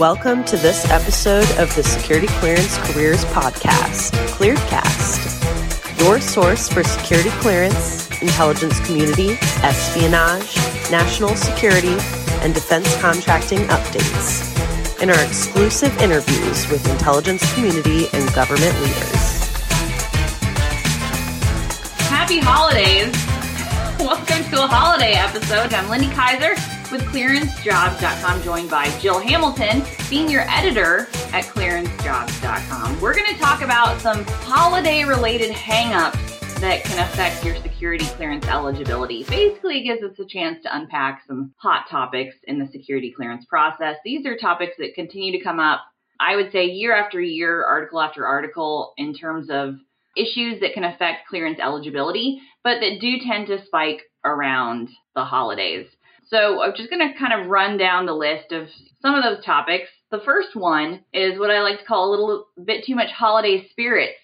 Welcome to this episode of the Security Clearance Careers Podcast, Clearedcast, your source for security clearance, intelligence community, espionage, national security, and defense contracting updates, and our exclusive interviews with intelligence community and government leaders. Happy holidays! Welcome to a holiday episode. I'm Lindy Kyzer with clearancejobs.com, joined by Jill Hamilton, senior editor at clearancejobs.com. We're going to talk about some holiday related hangups that can affect your security clearance eligibility. Basically, gives us a chance to unpack some hot topics in the security clearance process. These are topics that continue to come up, I would say, year after year, article after article, in terms of issues that can affect clearance eligibility, but that do tend to spike around the holidays. So I'm just going to kind of run down the list of some of those topics. The first one is what I like to call a little bit too much holiday spirits.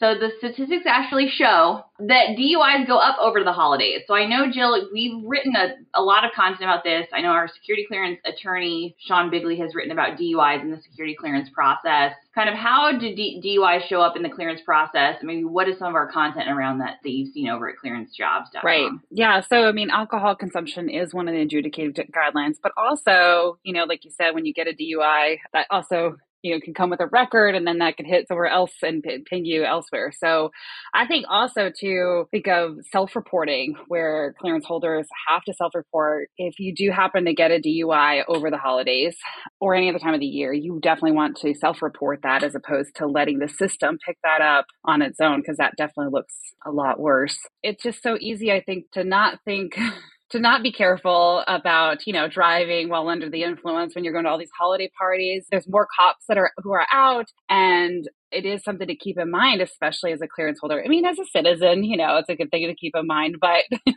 So the statistics actually show that DUIs go up over the holidays. So I know, Jill, we've written a, a lot of content about this. I know our security clearance attorney, Sean Bigley, has written about DUIs in the security clearance process. Kind of how do D- DUIs show up in the clearance process? I Maybe what is some of our content around that that you've seen over at clearancejobs.com? Right. Yeah. So, I mean, alcohol consumption is one of the adjudicated guidelines, but also, you know, like you said, when you get a DUI, that also you know can come with a record and then that can hit somewhere else and ping you elsewhere. So i think also to think of self-reporting where clearance holders have to self-report. If you do happen to get a dui over the holidays or any other time of the year you definitely want to self-report that as opposed to letting the system pick that up on its own because that definitely looks a lot worse. It's just so easy i think to not think to not be careful about you know driving while under the influence when you're going to all these holiday parties there's more cops that are who are out and it is something to keep in mind especially as a clearance holder i mean as a citizen you know it's a good thing to keep in mind but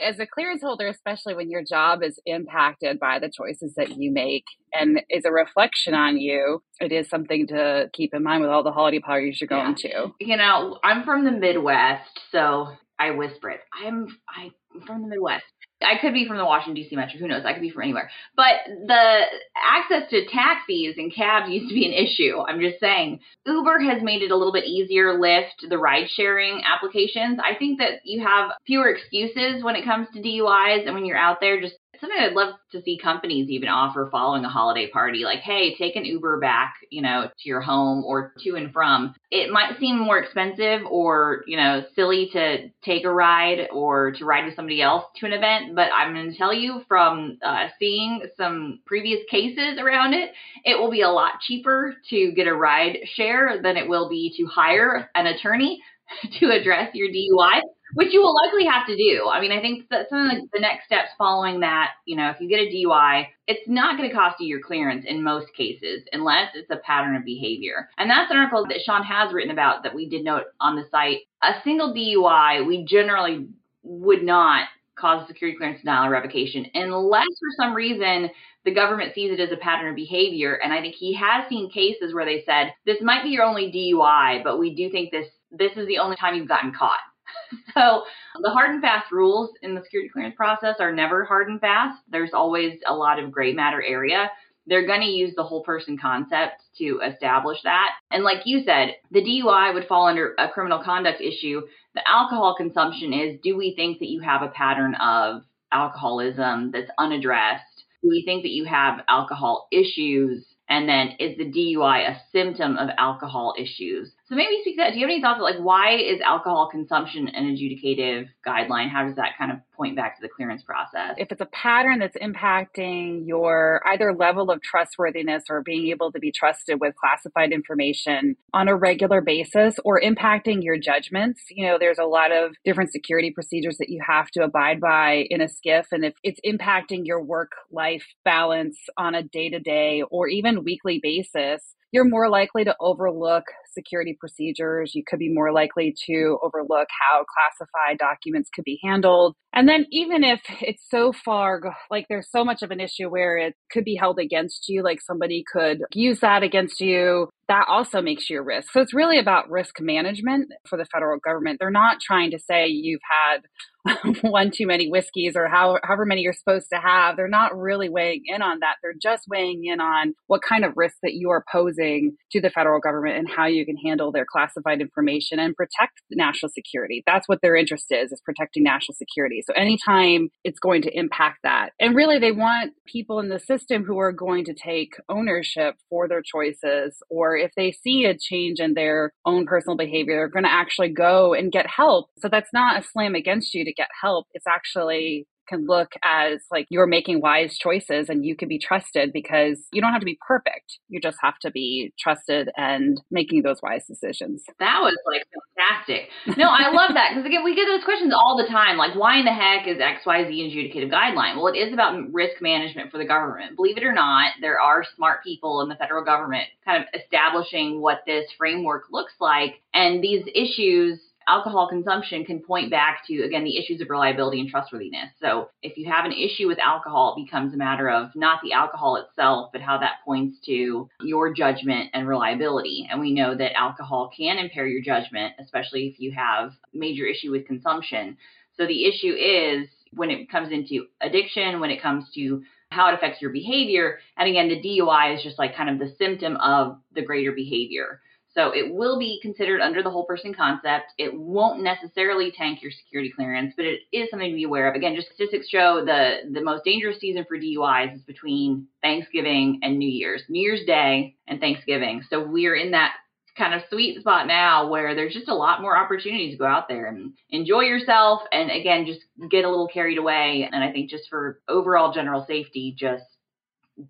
as a clearance holder especially when your job is impacted by the choices that you make and is a reflection on you it is something to keep in mind with all the holiday parties you're going yeah. to you know i'm from the midwest so I whisper it. I'm I from the Midwest. I could be from the Washington D.C. metro. Who knows? I could be from anywhere. But the access to taxis and cabs used to be an issue. I'm just saying. Uber has made it a little bit easier. Lyft, the ride sharing applications. I think that you have fewer excuses when it comes to DUIs, and when you're out there, just something I'd love to see companies even offer following a holiday party. Like, hey, take an Uber back, you know, to your home or to and from. It might seem more expensive or, you know, silly to take a ride or to ride with somebody else to an event, but I'm going to tell you from uh, seeing some previous cases around it, it will be a lot cheaper to get a ride share than it will be to hire an attorney to address your DUI which you will likely have to do. I mean, I think that some of the, the next steps following that, you know, if you get a DUI, it's not going to cost you your clearance in most cases unless it's a pattern of behavior. And that's an article that Sean has written about that we did note on the site. A single DUI, we generally would not cause security clearance denial or revocation unless for some reason the government sees it as a pattern of behavior. And I think he has seen cases where they said, this might be your only DUI, but we do think this this is the only time you've gotten caught. so the hard and fast rules in the security clearance process are never hard and fast. There's always a lot of gray matter area. They're going to use the whole person concept to establish that. And like you said, the DUI would fall under a criminal conduct issue. The alcohol consumption is do we think that you have a pattern of alcoholism that's unaddressed? Do we think that you have alcohol issues? And then is the DUI a symptom of alcohol issues? So maybe speak to that. Do you have any thoughts like why is alcohol consumption an adjudicative guideline? How does that kind of point back to the clearance process? If it's a pattern that's impacting your either level of trustworthiness or being able to be trusted with classified information on a regular basis or impacting your judgments, you know, there's a lot of different security procedures that you have to abide by in a SCIF And if it's impacting your work life balance on a day to day or even weekly basis, you're more likely to overlook security procedures. You could be more likely to overlook how classified documents could be handled. And then, even if it's so far, like there's so much of an issue where it could be held against you, like somebody could use that against you, that also makes you a risk. So it's really about risk management for the federal government. They're not trying to say you've had one too many whiskeys or how, however many you're supposed to have. They're not really weighing in on that. They're just weighing in on what kind of risk that you are posing to the federal government and how you can handle their classified information and protect national security. That's what their interest is, is protecting national security. So anytime it's going to impact that. And really they want people in the system who are going to take ownership for their choices or if they see a change in their own personal behavior, they're going to actually go and get help. So that's not a slam against you to get help. It's actually can look as like you're making wise choices and you can be trusted because you don't have to be perfect. You just have to be trusted and making those wise decisions. That was like fantastic. No, I love that because again, we get those questions all the time like, why in the heck is XYZ adjudicative guideline? Well, it is about risk management for the government. Believe it or not, there are smart people in the federal government kind of establishing what this framework looks like. And these issues alcohol consumption can point back to, again, the issues of reliability and trustworthiness. So if you have an issue with alcohol, it becomes a matter of not the alcohol itself, but how that points to your judgment and reliability. And we know that alcohol can impair your judgment, especially if you have major issue with consumption. So the issue is when it comes into addiction, when it comes to how it affects your behavior. And again, the DUI is just like kind of the symptom of the greater behavior. So it will be considered under the whole person concept. It won't necessarily tank your security clearance, but it is something to be aware of. Again, just statistics show the the most dangerous season for DUIs is between Thanksgiving and New Year's, New Year's Day and Thanksgiving. So we're in that kind of sweet spot now where there's just a lot more opportunities to go out there and enjoy yourself and again just get a little carried away and I think just for overall general safety just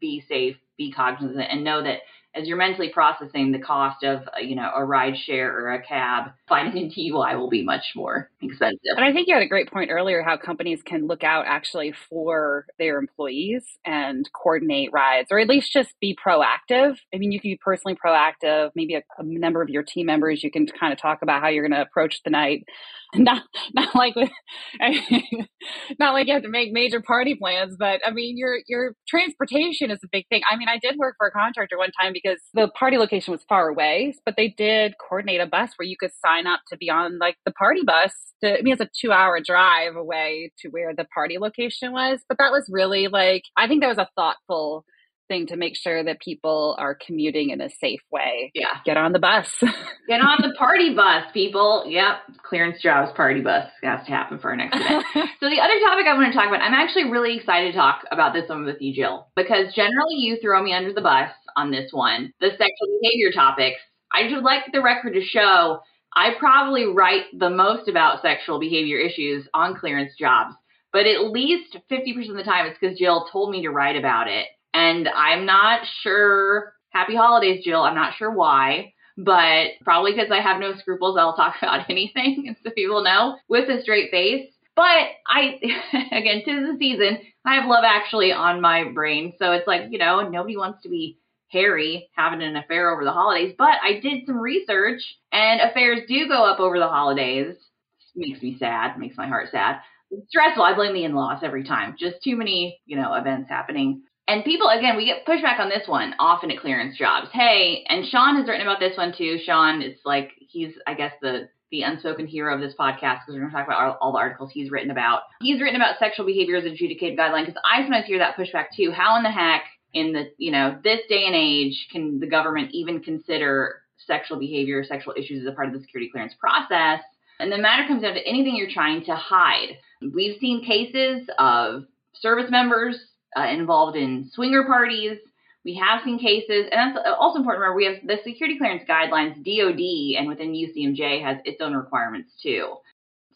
be safe, be cognizant and know that as you're mentally processing the cost of uh, you know a ride share or a cab finding a DUI will be much more expensive. And I think you had a great point earlier how companies can look out actually for their employees and coordinate rides or at least just be proactive. I mean, you can be personally proactive, maybe a, a number of your team members you can kind of talk about how you're going to approach the night not not like with, not like you have to make major party plans, but I mean your your transportation is a big thing. I mean, I did work for a contractor one time because the party location was far away, but they did coordinate a bus where you could sign up to be on like the party bus. To, I mean, it's a two hour drive away to where the party location was, but that was really like I think that was a thoughtful thing to make sure that people are commuting in a safe way. Yeah. Get on the bus. Get on the party bus, people. Yep. Clearance jobs party bus has to happen for our next event. so the other topic I want to talk about, I'm actually really excited to talk about this one with you, Jill, because generally you throw me under the bus on this one. The sexual behavior topics. I would like the record to show I probably write the most about sexual behavior issues on clearance jobs, but at least 50% of the time it's because Jill told me to write about it. And I'm not sure. Happy holidays, Jill. I'm not sure why, but probably because I have no scruples, I'll talk about anything, so people know with a straight face. But I, again, tis the season. I have love actually on my brain. So it's like, you know, nobody wants to be Harry having an affair over the holidays. But I did some research and affairs do go up over the holidays. Makes me sad, makes my heart sad. stressful. I blame the in laws every time. Just too many, you know, events happening and people, again, we get pushback on this one often at clearance jobs. Hey, and Sean has written about this one too. Sean is like, he's, I guess, the the unspoken hero of this podcast because we're going to talk about all, all, the articles he's written about. He's written about sexual behavior as adjudicated guideline because I sometimes hear that pushback too. How in the heck, in the you know this day and age, can the government even consider sexual behavior, sexual issues as a part of the security clearance process? And the matter comes down to anything you're trying to hide. We've seen cases of service members uh, involved in swinger parties. We have seen cases, and that's also important. Remember, we have the security clearance guidelines, DoD, and within UCMJ has its own requirements too.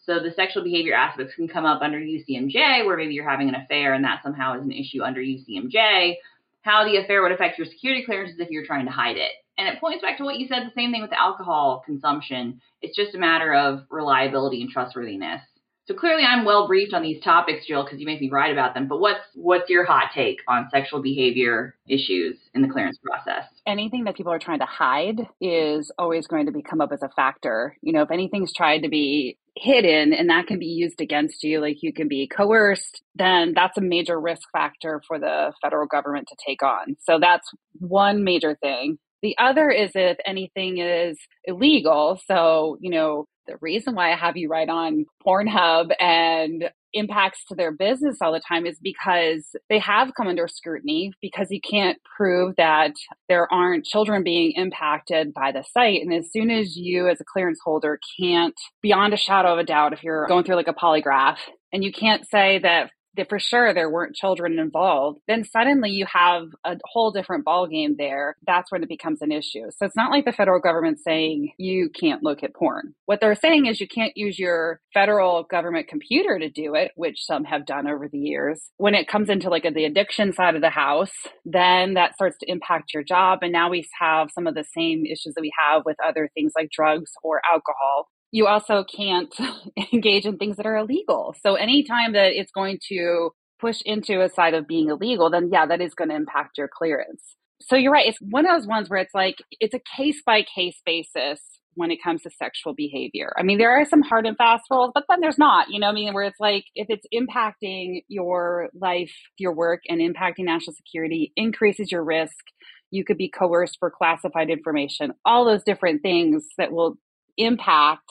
So the sexual behavior aspects can come up under UCMJ, where maybe you're having an affair and that somehow is an issue under UCMJ. How the affair would affect your security clearance is if you're trying to hide it. And it points back to what you said, the same thing with alcohol consumption. It's just a matter of reliability and trustworthiness. So clearly, I'm well briefed on these topics, Jill, because you make me write about them. But what's what's your hot take on sexual behavior issues in the clearance process? Anything that people are trying to hide is always going to be come up as a factor. You know, if anything's tried to be hidden and that can be used against you, like you can be coerced, then that's a major risk factor for the federal government to take on. So that's one major thing The other is if anything is illegal. So, you know, the reason why I have you write on Pornhub and impacts to their business all the time is because they have come under scrutiny because you can't prove that there aren't children being impacted by the site. And as soon as you, as a clearance holder, can't, beyond a shadow of a doubt, if you're going through like a polygraph, and you can't say that that for sure there weren't children involved, then suddenly you have a whole different ballgame there. That's when it becomes an issue. So it's not like the federal government saying you can't look at porn. What they're saying is you can't use your federal government computer to do it, which some have done over the years. When it comes into like the addiction side of the house, then that starts to impact your job. And now we have some of the same issues that we have with other things like drugs or alcohol you also can't engage in things that are illegal. So anytime that it's going to push into a side of being illegal, then yeah, that is going to impact your clearance. So you're right. It's one of those ones where it's like, it's a case by case basis when it comes to sexual behavior. I mean, there are some hard and fast rules, but then there's not, you know, I mean, where it's like, if it's impacting your life, your work, and impacting national security, increases your risk, you could be coerced for classified information, all those different things that will impact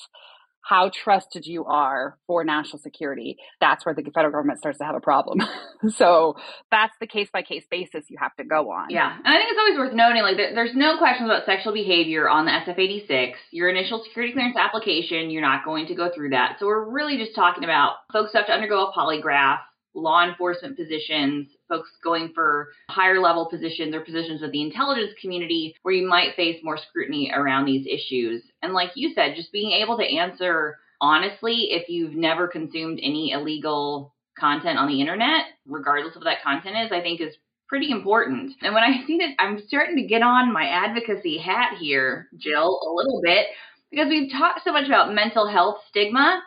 how trusted you are for national security, that's where the federal government starts to have a problem. so that's the case by case basis you have to go on. Yeah. And I think it's always worth noting like, there's no questions about sexual behavior on the SF 86. Your initial security clearance application, you're not going to go through that. So we're really just talking about folks who have to undergo a polygraph law enforcement positions, folks going for higher level positions or positions with the intelligence community where you might face more scrutiny around these issues. And like you said, just being able to answer honestly if you've never consumed any illegal content on the internet, regardless of what that content is, I think is pretty important. And when I see that, I'm starting to get on my advocacy hat here, Jill, a little bit, because we've talked so much about mental health stigma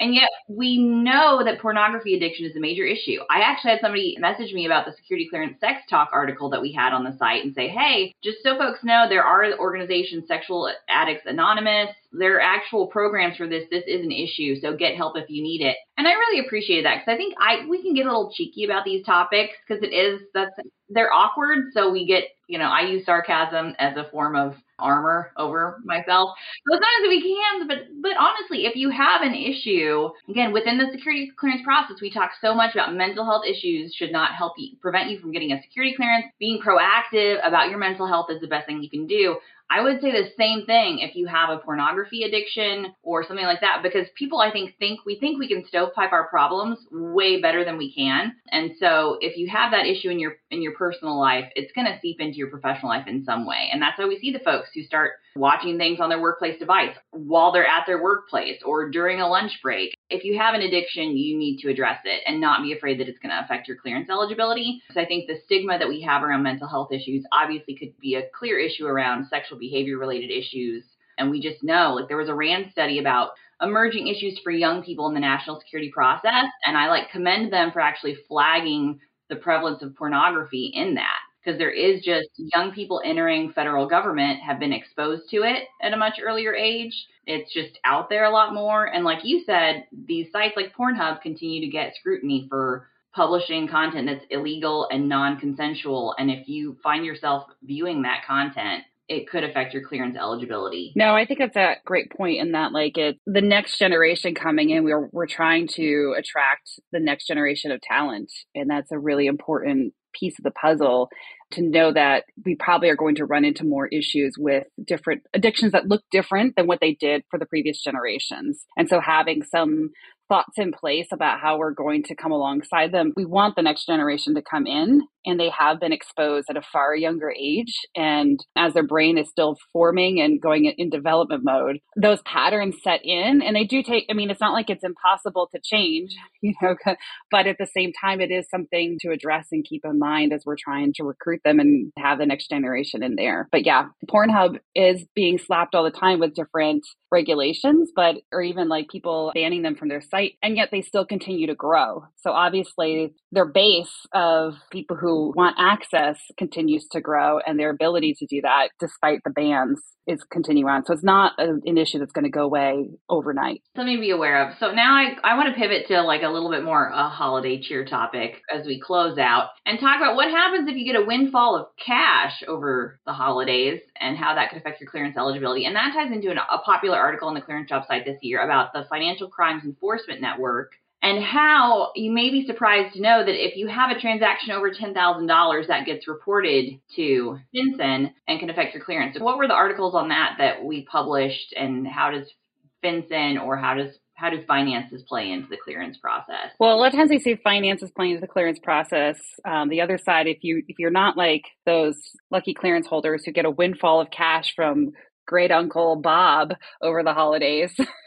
and yet we know that pornography addiction is a major issue. I actually had somebody message me about the security clearance sex talk article that we had on the site and say, hey, just so folks know, there are organizations, Sexual Addicts Anonymous. There are actual programs for this. This is an issue. So get help if you need it. And I really appreciated that because I think I we can get a little cheeky about these topics because it is that's they're awkward. So we get, you know, I use sarcasm as a form of armor over myself. So as much as we can, but but honestly, if you have an issue, again, within the security clearance process, we talk so much about mental health issues should not help you prevent you from getting a security clearance. Being proactive about your mental health is the best thing you can do. I would say the same thing if you have a pornography addiction or something like that, because people, I think, think we think we can stovepipe our problems way better than we can. And so if you have that issue in your in your personal life, it's going to seep into your professional life in some way. And that's why we see the folks who start watching things on their workplace device while they're at their workplace or during a lunch break. If you have an addiction, you need to address it and not be afraid that it's going to affect your clearance eligibility. So I think the stigma that we have around mental health issues obviously could be a clear issue around sexual behavior related issues. And we just know, like there was a RAND study about emerging issues for young people in the national security process. And I like commend them for actually flagging the prevalence of pornography in that because there is just young people entering federal government have been exposed to it at a much earlier age. It's just out there a lot more. And like you said, these sites like Pornhub continue to get scrutiny for publishing content that's illegal and non consensual. And if you find yourself viewing that content, it could affect your clearance eligibility. No, I think that's a great point in that like it's the next generation coming in, we're we're trying to attract the next generation of talent. And that's a really important piece of the puzzle to know that we probably are going to run into more issues with different addictions that look different than what they did for the previous generations. And so having some thoughts in place about how we're going to come alongside them. We want the next generation to come in and they have been exposed at a far younger age. And as their brain is still forming and going in development mode, those patterns set in and they do take, I mean, it's not like it's impossible to change, you know, but at the same time, it is something to address and keep in mind as we're trying to recruit them and have the next generation in there. But yeah, Pornhub is being slapped all the time with different regulations, but, or even like people banning them from their site, and yet they still continue to grow. So obviously, their base of people who want access continues to grow and their ability to do that despite the bans is continuing on. So it's not an issue that's going to go away overnight. Something to be aware of. So now I, I want to pivot to like a little bit more a holiday cheer topic as we close out and talk about what happens if you get a windfall of cash over the holidays and how that could affect your clearance eligibility. And that ties into an, a popular article on the clearance job site this year about the Financial Crimes Enforcement Network and how you may be surprised to know that if you have a transaction over $10,000 that gets reported to FinCEN and can affect your clearance. So What were the articles on that that we published and how does FinCEN or how does how do finances play into the clearance process? Well, a lot of times we see finances play into the clearance process. Um, the other side, if you if you're not like those lucky clearance holders who get a windfall of cash from great uncle Bob over the holidays,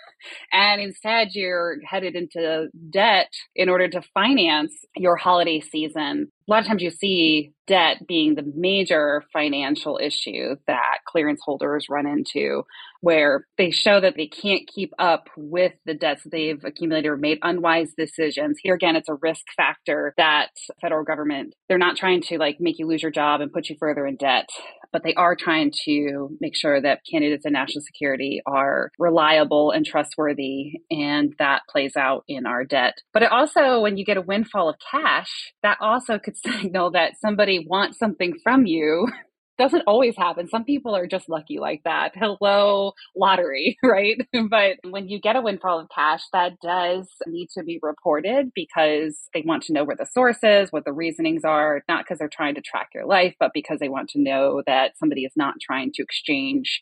and instead you're headed into debt in order to finance your holiday season. A lot of times you see debt being the major financial issue that clearance holders run into, where they show that they can't keep up with the debts they've accumulated or made unwise decisions. Here again, it's a risk factor that federal government, they're not trying to like make you lose your job and put you further in debt but they are trying to make sure that candidates in national security are reliable and trustworthy, and that plays out in our debt. But it also, when you get a windfall of cash, that also could signal that somebody wants something from you doesn't always happen. Some people are just lucky like that. Hello, lottery, right? but when you get a windfall of cash, that does need to be reported because they want to know where the source is, what the reasonings are, not because they're trying to track your life, but because they want to know that somebody is not trying to exchange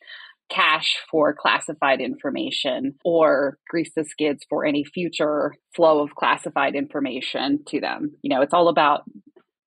cash for classified information or grease the skids for any future flow of classified information to them. You know, it's all about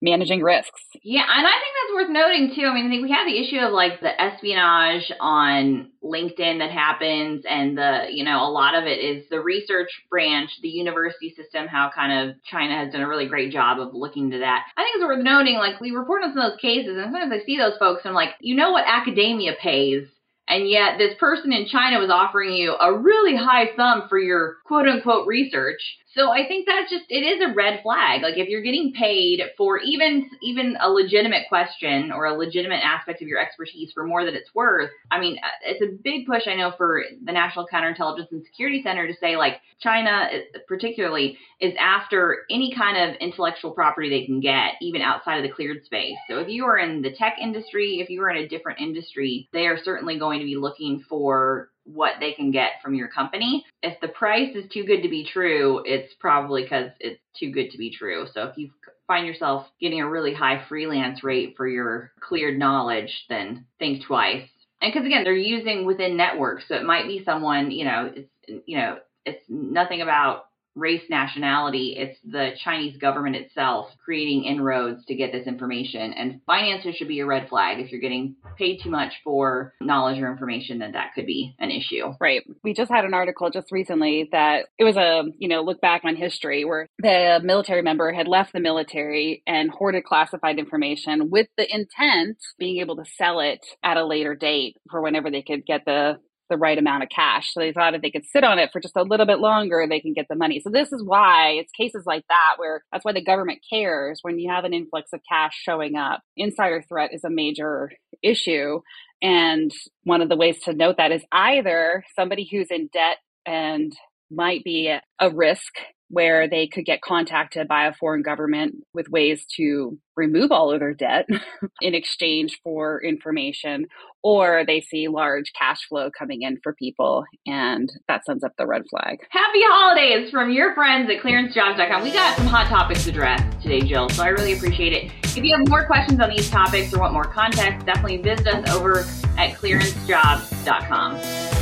managing risks. Yeah, and I think that's worth noting too. I mean, I think we have the issue of like the espionage on LinkedIn that happens, and the you know a lot of it is the research branch, the university system, how kind of China has done a really great job of looking to that. I think it's worth noting, like we report on some of those cases, and sometimes I see those folks, and I'm like, you know what academia pays and yet this person in China was offering you a really high sum for your quote unquote research. So I think that's just it is a red flag. Like if you're getting paid for even even a legitimate question or a legitimate aspect of your expertise for more than it's worth, I mean, uh, it's a big push I know for the National Counterintelligence and Security Center to say like China uh, particularly is after any kind of intellectual property they can get even outside of the cleared space. So if you are in the tech industry, if you are in a different industry, they are certainly going to be looking for what they can get from your company. If the price is too good to be true, it's probably because it's too good to be true. So if you find yourself getting a really high freelance rate for your cleared knowledge, then think twice. And because again, they're using within networks, so it might be someone, you know, it's you know, it's nothing about race nationality, it's the Chinese government itself creating inroads to get this information. And finances should be a red flag. If you're getting paid too much for knowledge or information, then that could be an issue. Right. We just had an article just recently that it was a, you know, look back on history where the military member had left the military and hoarded classified information with the intent being able to sell it at a later date for whenever they could get the the right amount of cash. So they thought if they could sit on it for just a little bit longer, they can get the money. So this is why it's cases like that where that's why the government cares when you have an influx of cash showing up. Insider threat is a major issue. And one of the ways to note that is either somebody who's in debt and might be a risk where they could get contacted by a foreign government with ways to remove all of their debt in exchange for information, or they see large cash flow coming in for people, and that sends up the red flag. Happy holidays from your friends at clearancejobs.com. We got some hot topics addressed today, Jill, so I really appreciate it. If you have more questions on these topics or want more context, definitely visit us over at clearancejobs.com.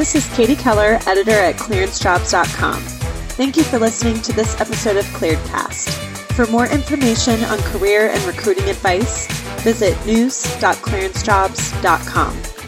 This is Katie Keller, editor at clearancejobs.com. Thank you for listening to this episode of ClearedCast. For more information on career and recruiting advice, visit news.clearancejobs.com.